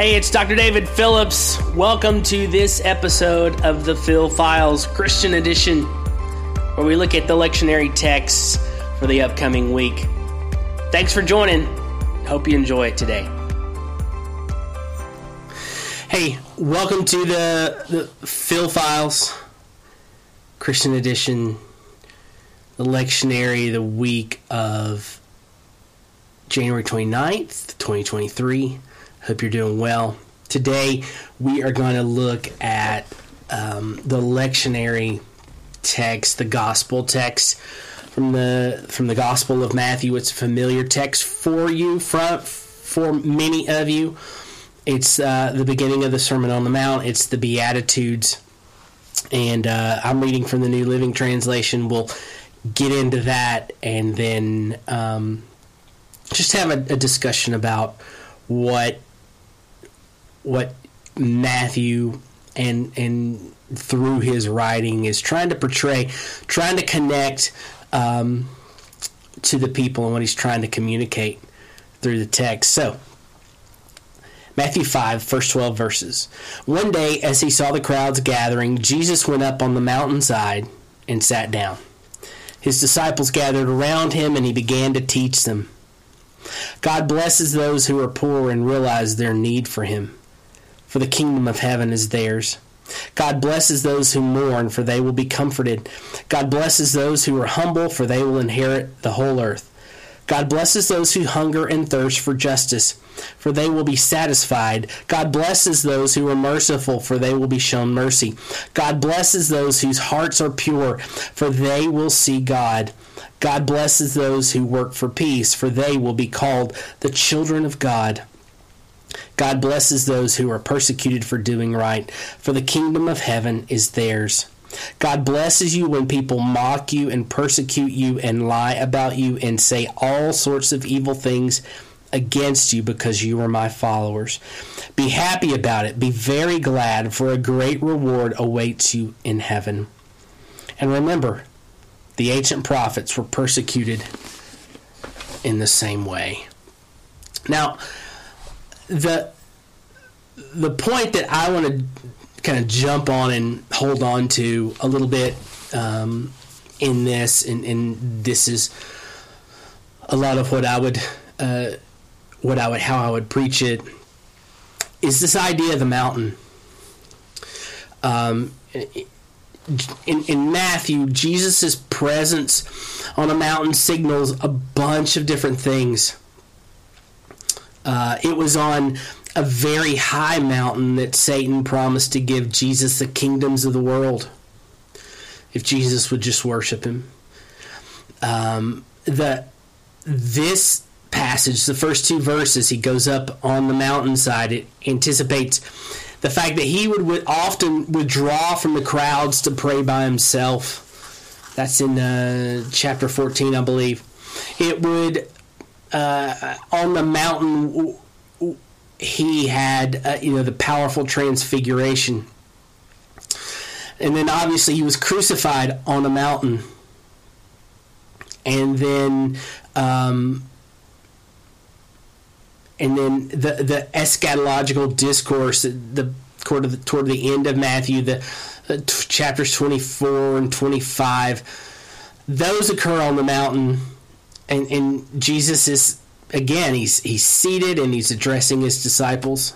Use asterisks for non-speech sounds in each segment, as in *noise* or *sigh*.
Hey, it's Dr. David Phillips. Welcome to this episode of the Phil Files Christian Edition, where we look at the lectionary texts for the upcoming week. Thanks for joining. Hope you enjoy it today. Hey, welcome to the, the Phil Files Christian Edition, the lectionary, the week of January 29th, 2023. Hope you're doing well. Today, we are going to look at um, the lectionary text, the gospel text from the from the Gospel of Matthew. It's a familiar text for you, for, for many of you. It's uh, the beginning of the Sermon on the Mount. It's the Beatitudes, and uh, I'm reading from the New Living Translation. We'll get into that, and then um, just have a, a discussion about what what Matthew and and through his writing is trying to portray, trying to connect um, to the people and what he's trying to communicate through the text. So. Matthew 5, first 12 verses. One day, as he saw the crowds gathering, Jesus went up on the mountainside and sat down. His disciples gathered around him, and he began to teach them. God blesses those who are poor and realize their need for him for the kingdom of heaven is theirs. God blesses those who mourn, for they will be comforted. God blesses those who are humble, for they will inherit the whole earth. God blesses those who hunger and thirst for justice, for they will be satisfied. God blesses those who are merciful, for they will be shown mercy. God blesses those whose hearts are pure, for they will see God. God blesses those who work for peace, for they will be called the children of God. God blesses those who are persecuted for doing right, for the kingdom of heaven is theirs. God blesses you when people mock you and persecute you and lie about you and say all sorts of evil things against you because you are my followers. Be happy about it. Be very glad, for a great reward awaits you in heaven. And remember, the ancient prophets were persecuted in the same way. Now, the the point that I want to kind of jump on and hold on to a little bit um, in this, and, and, this is a lot of what I would, uh, what I would, how I would preach it, is this idea of the mountain. Um, in, in Matthew, Jesus' presence on a mountain signals a bunch of different things. Uh, it was on a very high mountain that Satan promised to give Jesus the kingdoms of the world if Jesus would just worship him. Um, the this passage, the first two verses, he goes up on the mountainside. It anticipates the fact that he would often withdraw from the crowds to pray by himself. That's in uh, chapter 14, I believe. It would uh, on the mountain, he had uh, you know the powerful transfiguration, and then obviously he was crucified on a mountain, and then. Um, and then the the eschatological discourse, the toward the toward the end of Matthew, the uh, t- chapters twenty four and twenty five, those occur on the mountain and and Jesus is again he's he's seated and he's addressing his disciples.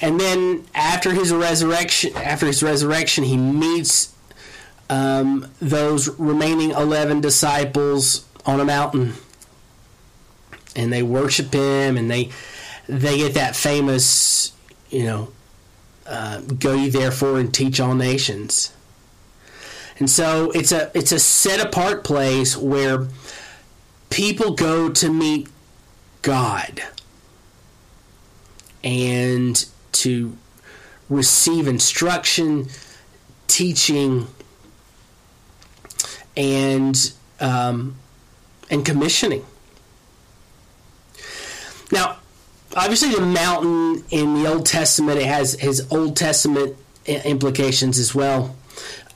And then after his resurrection, after his resurrection, he meets um, those remaining eleven disciples on a mountain, and they worship him, and they they get that famous, you know, uh, "Go ye therefore and teach all nations." And so it's a it's a set apart place where people go to meet God and to receive instruction, teaching, and um, and commissioning. Now, obviously, the mountain in the Old Testament it has his Old Testament implications as well.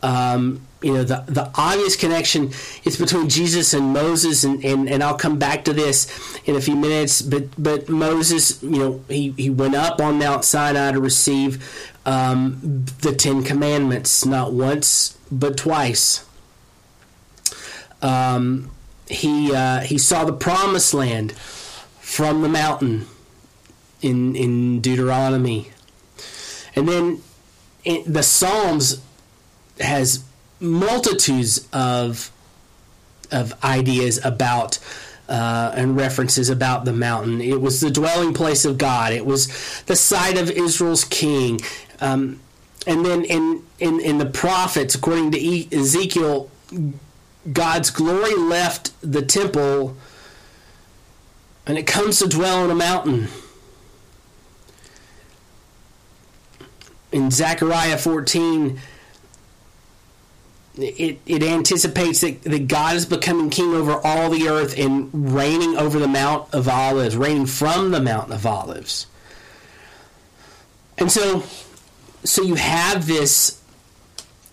Um, you know the the obvious connection is between Jesus and Moses and, and, and I'll come back to this in a few minutes but but Moses you know he, he went up on Mount Sinai to receive um, the Ten Commandments not once but twice. Um, he uh, he saw the promised land from the mountain in in Deuteronomy. And then the Psalms has multitudes of of ideas about uh, and references about the mountain. It was the dwelling place of God. It was the site of Israel's king. Um, and then in, in in the prophets, according to Ezekiel, God's glory left the temple, and it comes to dwell on a mountain. In Zechariah 14, it, it anticipates that, that God is becoming king over all the earth and reigning over the Mount of Olives, reigning from the Mount of Olives. And so, so you have this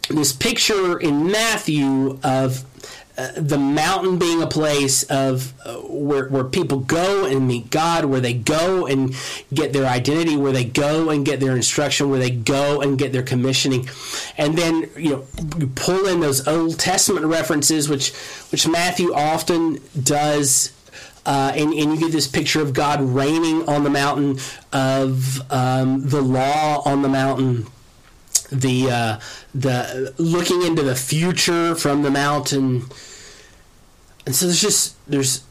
this picture in Matthew of the mountain being a place of uh, where, where people go and meet God, where they go and get their identity, where they go and get their instruction, where they go and get their commissioning, and then you know you pull in those Old Testament references, which which Matthew often does. Uh, and, and, you get this picture of God reigning on the mountain, of um, the law on the mountain, the uh, the looking into the future from the mountain, and so there's just there's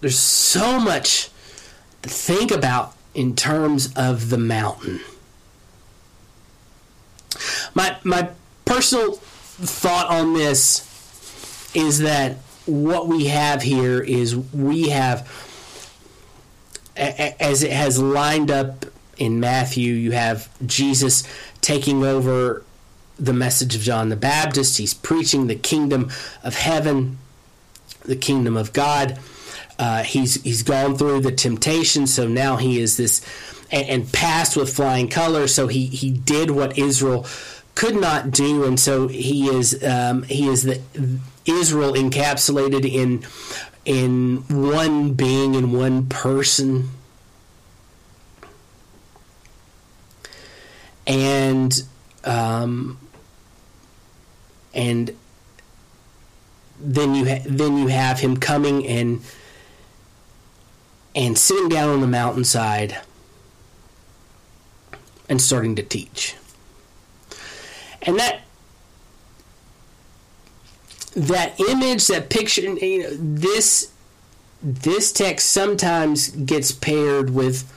there's so much to think about in terms of the mountain. My my personal thought on this is that what we have here is we have as it has lined up in Matthew, you have Jesus taking over the message of John the Baptist. He's preaching the kingdom of heaven the kingdom of God. Uh, he's he's gone through the temptation, so now he is this and, and passed with flying colors. So he he did what Israel could not do, and so he is um, he is the Israel encapsulated in in one being in one person, and um, and then you ha- then you have him coming and and sitting down on the mountainside and starting to teach. And that that image, that picture, you know, this this text sometimes gets paired with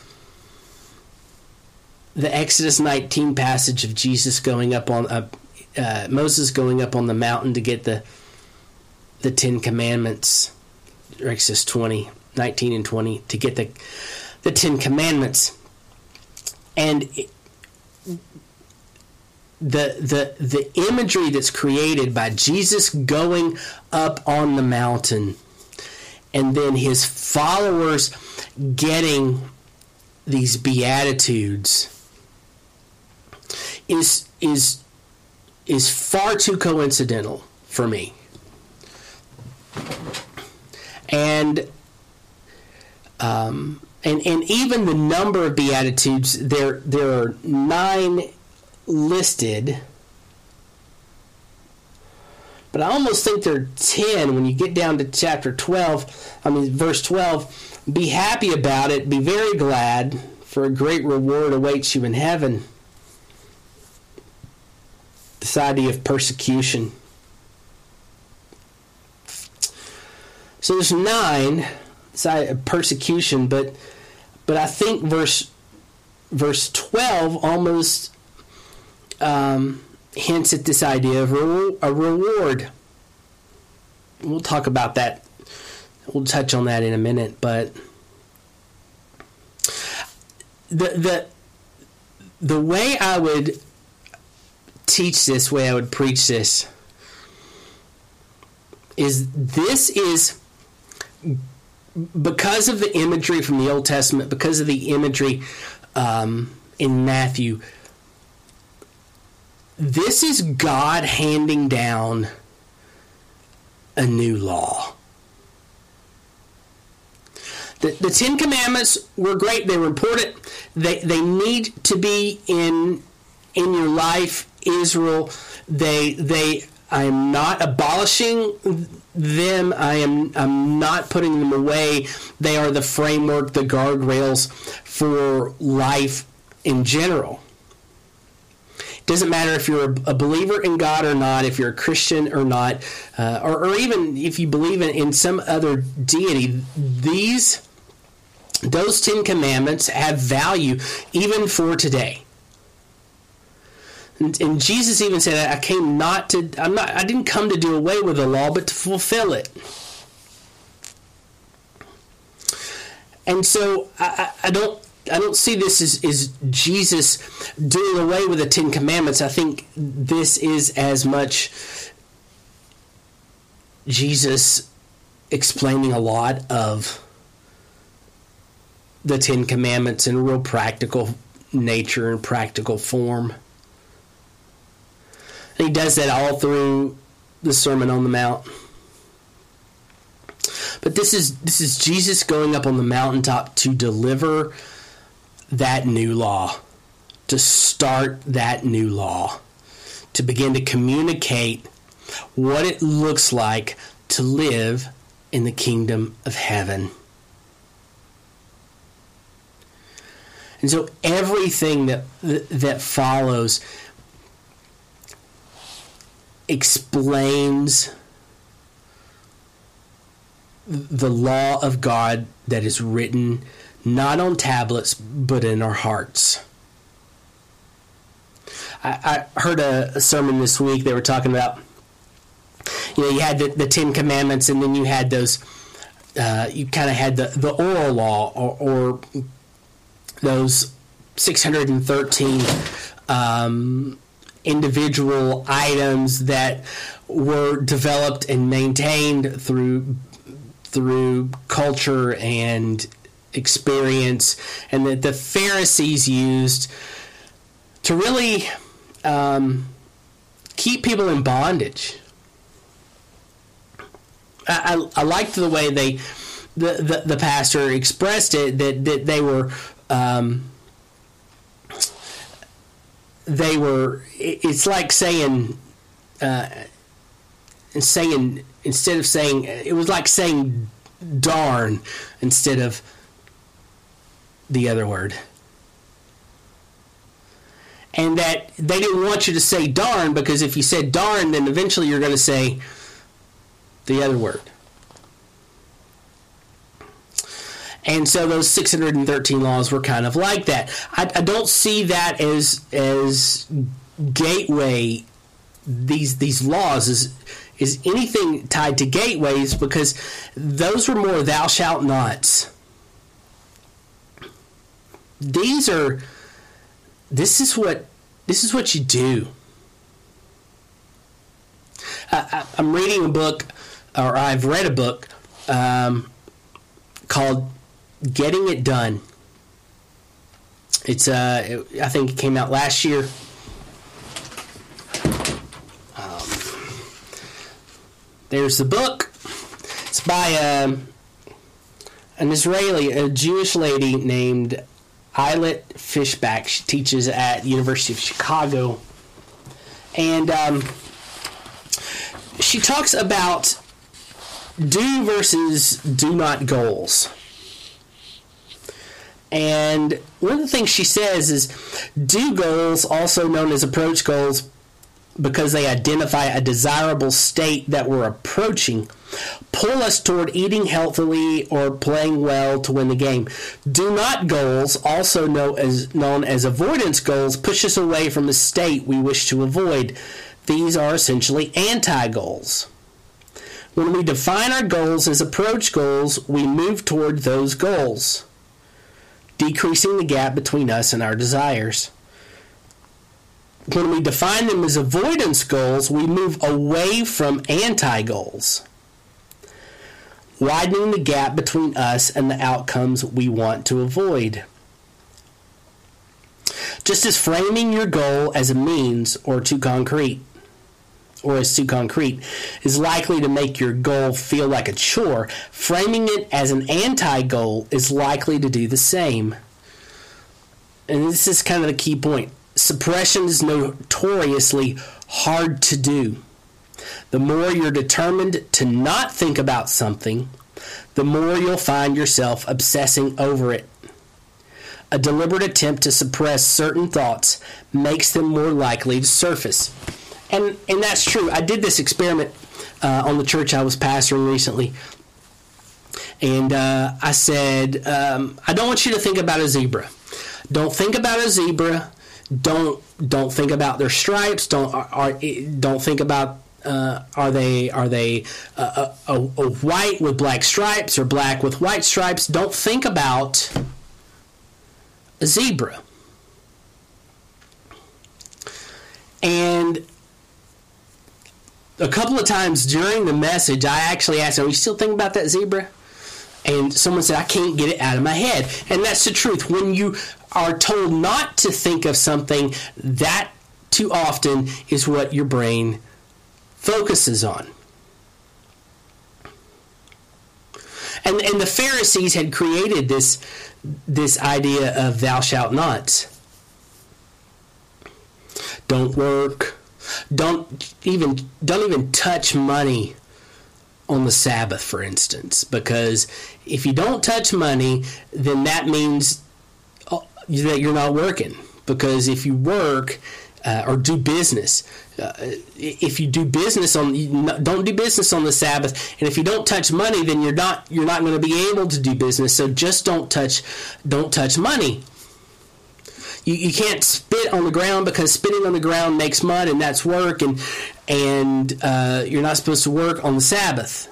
the Exodus 19 passage of Jesus going up on uh, uh, Moses going up on the mountain to get the the Ten Commandments, Exodus 20, 19 and 20, to get the, the Ten Commandments. And it, the, the, the imagery that's created by Jesus going up on the mountain and then his followers getting these beatitudes is is is far too coincidental for me. And um, and and even the number of beatitudes there there are nine listed. But I almost think there are 10 when you get down to chapter 12 I mean verse 12 be happy about it. Be very glad for a great reward awaits you in heaven this idea of persecution So there's nine persecution, but but I think verse verse twelve almost um, hints at this idea of a reward. We'll talk about that. We'll touch on that in a minute, but the the the way I would teach this, way I would preach this, is this is because of the imagery from the Old Testament, because of the imagery um, in Matthew, this is God handing down a new law. The, the Ten Commandments were great. They were important. They, they need to be in in your life, Israel. They they I am not abolishing them. I am I'm not putting them away. They are the framework, the guardrails for life in general. It doesn't matter if you're a believer in God or not, if you're a Christian or not, uh, or, or, even if you believe in, in some other deity. These those Ten Commandments have value even for today. And, and, Jesus even said, "I came not to. I'm not. I didn't come to do away with the law, but to fulfill it." And so I, I don't. I don't see this as, as Jesus doing away with the Ten Commandments. I think this is as much Jesus explaining a lot of the Ten Commandments in real practical nature and practical form. He does that all through the Sermon on the Mount. But this is this is Jesus going up on the mountaintop to deliver that new law, to start that new law, to begin to communicate what it looks like to live in the kingdom of heaven. And so everything that that follows explains the law of God that is written not on tablets but in our hearts. I, I heard a, a, sermon this week. They were talking about, you know, you had the, the Ten Commandments, and then you had those. Uh, you kind of had the, the oral law, or, or those 613 um, individual items that were developed and maintained through through culture and experience, and that the Pharisees used to really um, keep people in bondage. I, I, I liked the way they the, the, the pastor expressed it that, that they were um, they were. It's like saying, uh, saying instead of saying it was like saying darn instead of the other word. And that they didn't want you to say darn because if you said darn, then eventually you're going to say the other word. And so those 613 laws were kind of like that. I, I don't see that as as gateway these these laws is is anything tied to gateways because those were more thou shalt nots. These are this is what this is what you do. I, am reading a book, or I've read a book um, called Getting It Done. It's uh, I think it came out last year. Um, there's the book. It's by um, an Israeli, a Jewish lady named Ayelet Fishbach. She teaches at University of Chicago, and um, she talks about do versus do not goals. And one of the things she says is do goals, also known as approach goals, because they identify a desirable state that we're approaching, pull us toward eating healthily or playing well to win the game. Do not goals, also known as, known as avoidance goals, push us away from the state we wish to avoid. These are essentially anti goals. When we define our goals as approach goals, we move toward those goals decreasing the gap between us and our desires. When we define them as avoidance goals, we move away from anti goals, widening the gap between us and the outcomes we want to avoid. just as framing your goal as a means or too concrete or as too concrete is likely to make your goal feel like a chore, framing it as an anti goal is likely to do the same. And this is kind of the key point. Suppression is notoriously hard to do. The more you're determined to not think about something, the more you'll find yourself obsessing over it. A deliberate attempt to suppress certain thoughts makes them more likely to surface and and that's true. I did this experiment uh, on the church I was pastoring recently, and uh, I said, um, I don't want you to think about a zebra. Don't think about a zebra. Don't don't think about their stripes. Don't are, are don't think about uh, are they are they a, a, a, white with black stripes or black with white stripes? Don't think about a zebra. And a couple of times during the message, I actually asked, Are you still thinking about that zebra? And someone said, I can't get it out of my head. And that's the truth. When you are told not to think of something, that too often is what your brain focuses on. And, and the Pharisees had created this, this idea of thou shalt not. Don't work, don't even don't even touch money on the Sabbath, for instance, because if you don't touch money, then that means uh, that you're not working. Because if you work uh, or do business, uh, if you do business on don't do business on the Sabbath, and if you don't touch money, then you're not you're not going to be able to do business. So just don't touch don't touch money you, you can't spit on the ground because spitting on the ground makes mud and that's work and and uh, you're not supposed to work on the Sabbath.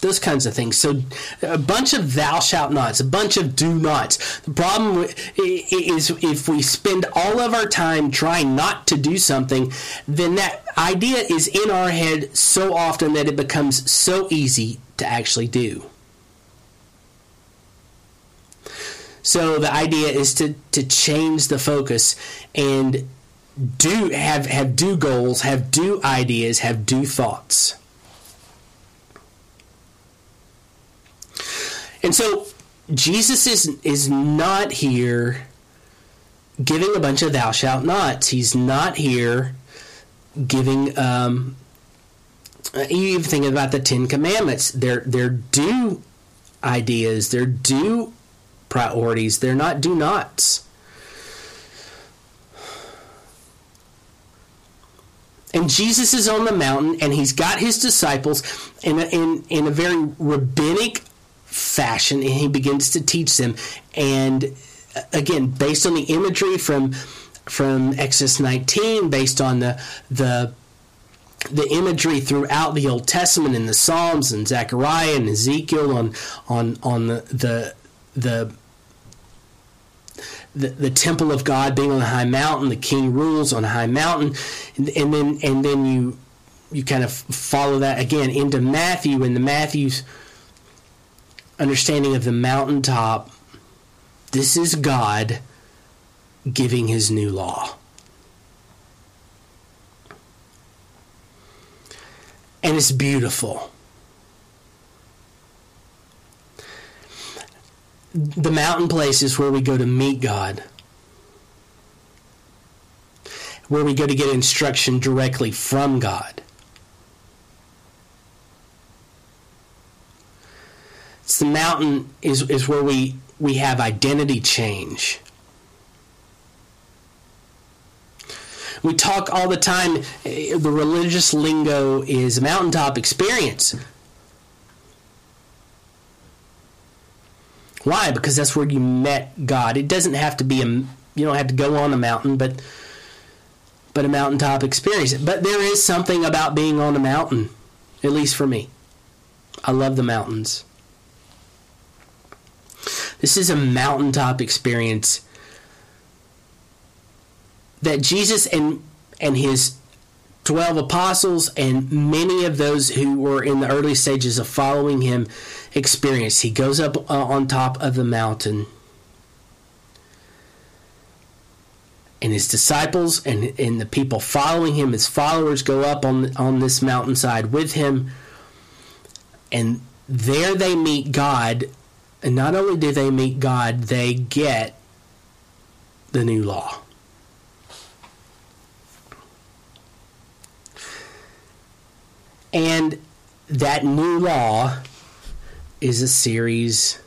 Those kinds of things. So, a bunch of thou shalt nots, a bunch of do nots. The problem is if we spend all of our time trying not to do something, then that idea is in our head so often that it becomes so easy to actually do. So the idea is to to change the focus and do have have do goals, have do ideas, have do thoughts. And so Jesus is is not here giving a bunch of thou shalt nots. He's not here giving um, you even think about the Ten Commandments. They're they're do ideas, they're do priorities. They're not do nots. And Jesus is on the mountain and he's got his disciples in a, in, in a very rabbinic fashion and he begins to teach them. And uh, again, based on the imagery from from Exodus 19, based on the the the imagery throughout the Old Testament in the Psalms and Zechariah and Ezekiel on on on the the, the the, the temple of God being on a high mountain, the king rules on a high mountain, and, and then and then you you kind of follow that again into Matthew and the Matthew's understanding of the mountaintop. This is God giving his new law. And it's beautiful. The mountain place is where we go to meet God, where we go to get instruction directly from God. It's the mountain is, is where we, we have identity change. We talk all the time, eh, the religious lingo is mountaintop experience. Why? Because that's where you met God. It doesn't have to be a you don't have to go on a mountain, but but a mountaintop experience. But there is something about being on a mountain, at least for me. I love the mountains. This is a mountaintop experience that Jesus and and his 12 apostles and many of those who were in the early stages of following him experience. He goes up uh, on top of the mountain and his disciples and, and the people following him, his followers, go up on, on this mountainside with him. And there they meet God. And not only do they meet God, they get the new law. And that new law is a series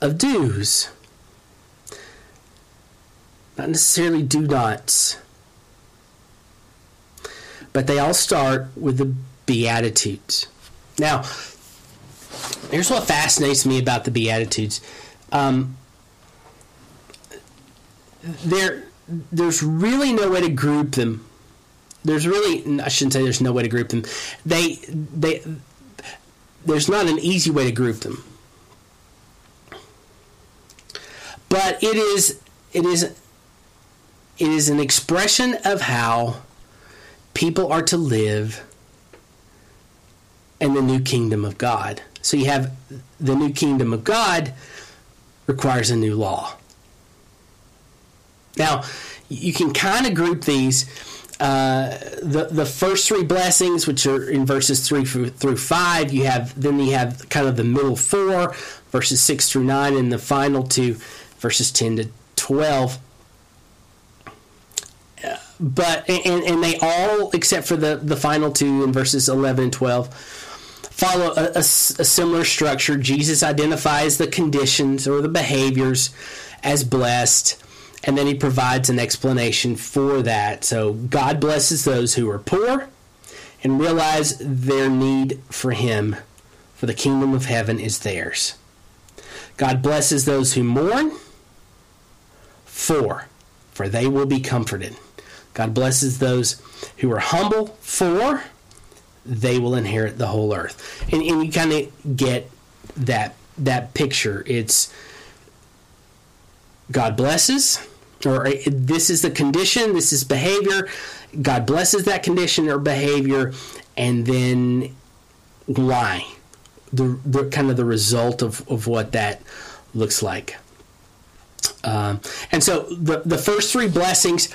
of do's not necessarily do nots, but they all start with the Beatitudes. Now, here's what fascinates me about the Beatitudes. Um, there, there's really no way to group them. There's really, I shouldn't say there's no way to group them. They, they, there's not an easy way to group them. But it is, it is it is an expression of how people are to live in the new kingdom of God. So you have the new kingdom of God requires a new law. Now, you can kind of group these. Uh, the the first three blessings, which are in verses three through five, you have then you have kind of the middle four, verses six through nine, and the final two, verses ten to twelve. But and, and they all except for the the final two in verses 11 and 12 follow a, a, a, similar structure. Jesus identifies the conditions or the behaviors as blessed and then he provides an explanation for that so god blesses those who are poor and realize their need for him for the kingdom of heaven is theirs god blesses those who mourn for for they will be comforted God blesses those who are humble, for they will inherit the whole earth. And, and you kind of get that that picture. It's God blesses, or this is the condition, this is behavior. God blesses that condition or behavior, and then why? The, the kind of the result of, of what that looks like. Um, and so the, the first three blessings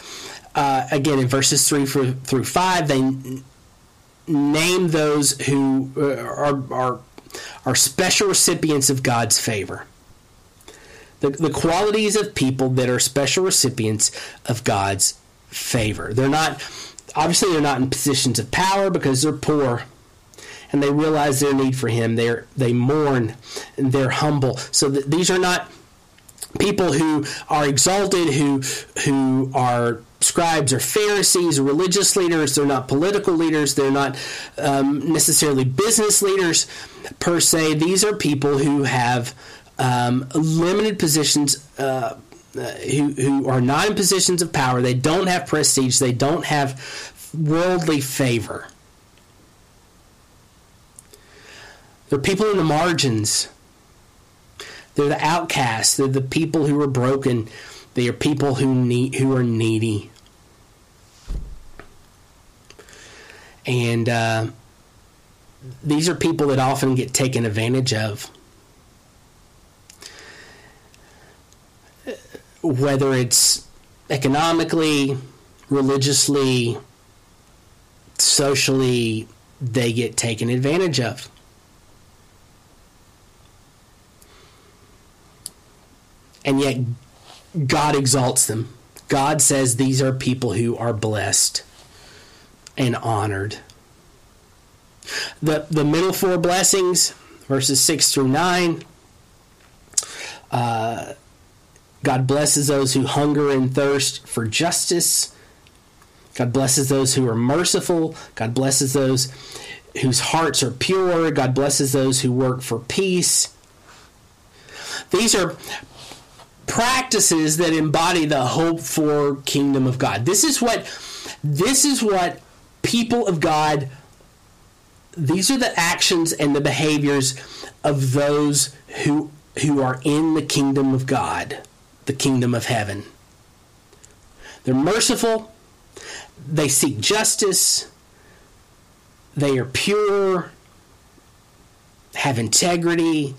uh, again in verses 3 through 5 they name those who uh, are, are, are special recipients of god's favor the, the qualities of people that are special recipients of god's favor they're not obviously they're not in positions of power because they're poor and they realize their need for him they they mourn and they're humble so th- these are not people who are exalted who who are scribes or Pharisees or religious leaders. They're not political leaders. They're not um, necessarily business leaders per se. These are people who have um, limited positions. Uh, uh, who, who are not in positions of power, they don't have prestige, they don't have worldly favor. They're people in the margins. They're the outcasts. They're the people who are broken. They are people who need who are needy. And uh, these are people that often get taken advantage of. Whether it's economically, religiously, socially, they get taken advantage of. And yet, God exalts them. God says these are people who are blessed and honored. The, the middle four blessings, verses 6 through 9, uh, God blesses those who hunger and thirst for justice. God blesses those who are merciful. God blesses those whose hearts are pure. God blesses those who work for peace. These are practices that embody the hope for kingdom of God. This is what this is what people of God, these are the actions and the behaviors of those who who are in the kingdom of God, the kingdom of heaven. They're merciful, they seek justice, they are pure, have integrity,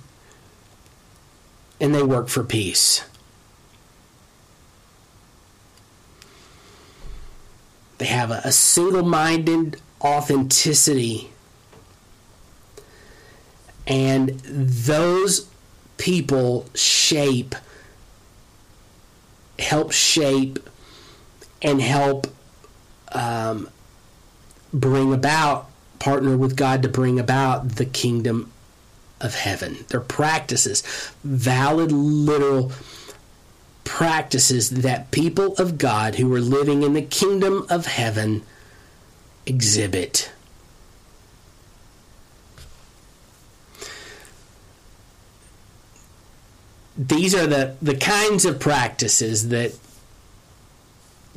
and they work for peace. They have a, single minded authenticity. And those people shape, help shape, and help um, bring about, partner with God to bring about the kingdom of heaven. Their practices, valid, literal practices that people of God who are living in the kingdom of heaven exhibit. These are the, the kinds of practices that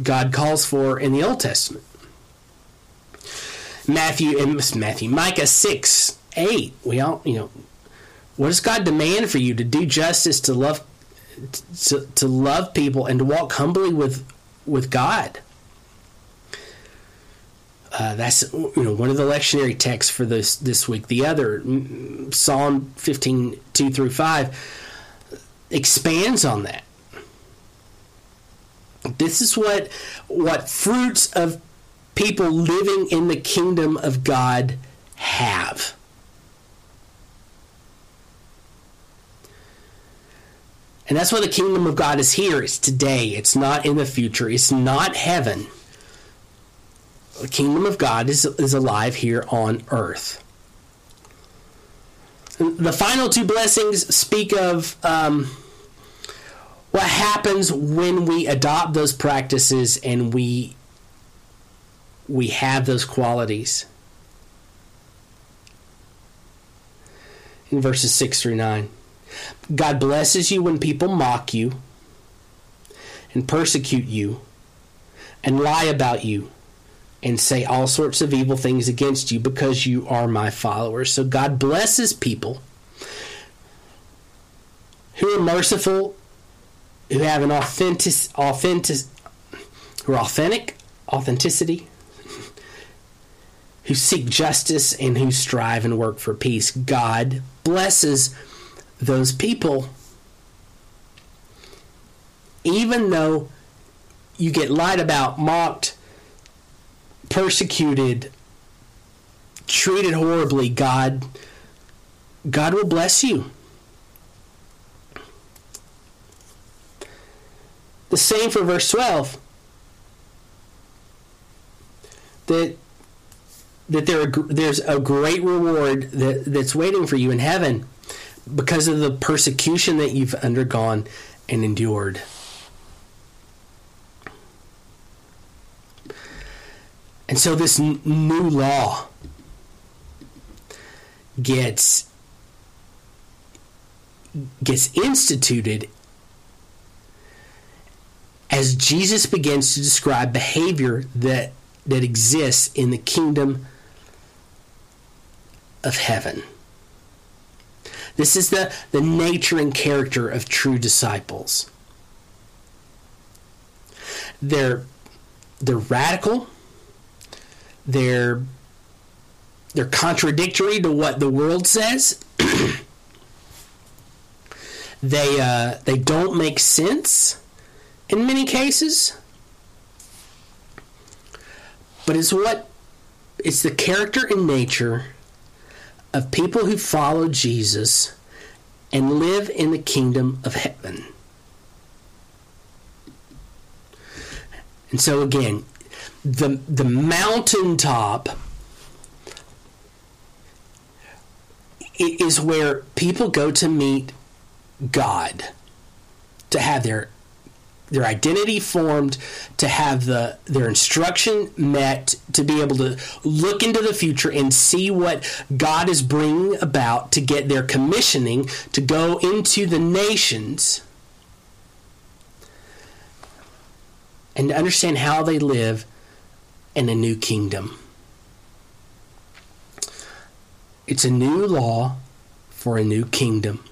God calls for in the Old Testament. Matthew and Matthew, Micah 6, 8. We all, you know, what does God demand for you to do justice, to love to, to love people and to walk humbly with with God? Uh, that's you know one of the lectionary texts for this this week. The other Psalm 15, 2 through 5 expands on that. This is what what fruits of people living in the kingdom of God have. And that's why the kingdom of God is here. It's today. It's not in the future. It's not heaven. The kingdom of God is, is alive here on earth. The final two blessings speak of um, what happens when we adopt those practices and we we have those qualities. In verses 6 through 9. God blesses you when people mock you and persecute you and lie about you and say all sorts of evil things against you because you are my followers. So God blesses people who are merciful, who have an authentic, authentic, who are authentic, authenticity, who seek justice and who strive and work for peace. God blesses those people, even though you get lied about, mocked, persecuted, treated horribly, God God will bless you. The same for verse 12. That that there there's a great reward that, that's waiting for you in heaven because of the persecution that you've undergone and endured. And so this n- new law gets gets instituted as Jesus begins to describe behavior that that exists in the kingdom of heaven. This is the, the nature and character of true disciples. They're they're radical. They're they're contradictory to what the world says. *clears throat* they uh, they don't make sense in many cases. But it's what it's the character and nature of people who follow Jesus and live in the kingdom of heaven. And so again, the the mountaintop is where people go to meet God, to have their their identity formed, to have the their instruction met, to be able to look into the future and see what God is bringing about, to get their commissioning to go into the nations and to understand how they live in a new kingdom. It's a new law for a new kingdom.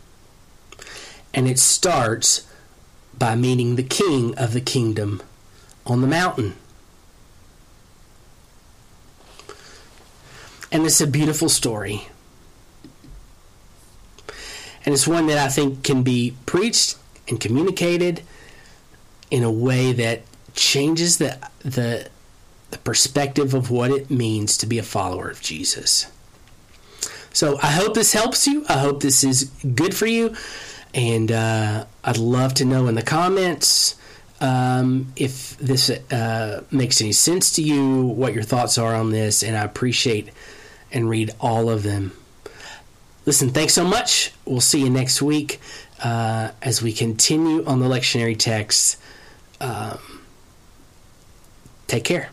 And it starts by meeting the king of the kingdom on the mountain. And it's a beautiful story. And it's one that I think can be preached and communicated in a way that changes the the the perspective of what it means to be a follower of Jesus. So I hope this helps you. I hope this is good for you. And uh, I'd love to know in the comments um, if this uh, makes any sense to you, what your thoughts are on this. And I appreciate and read all of them. Listen, thanks so much. We'll see you next week uh, as we continue on the lectionary text. Um, take care.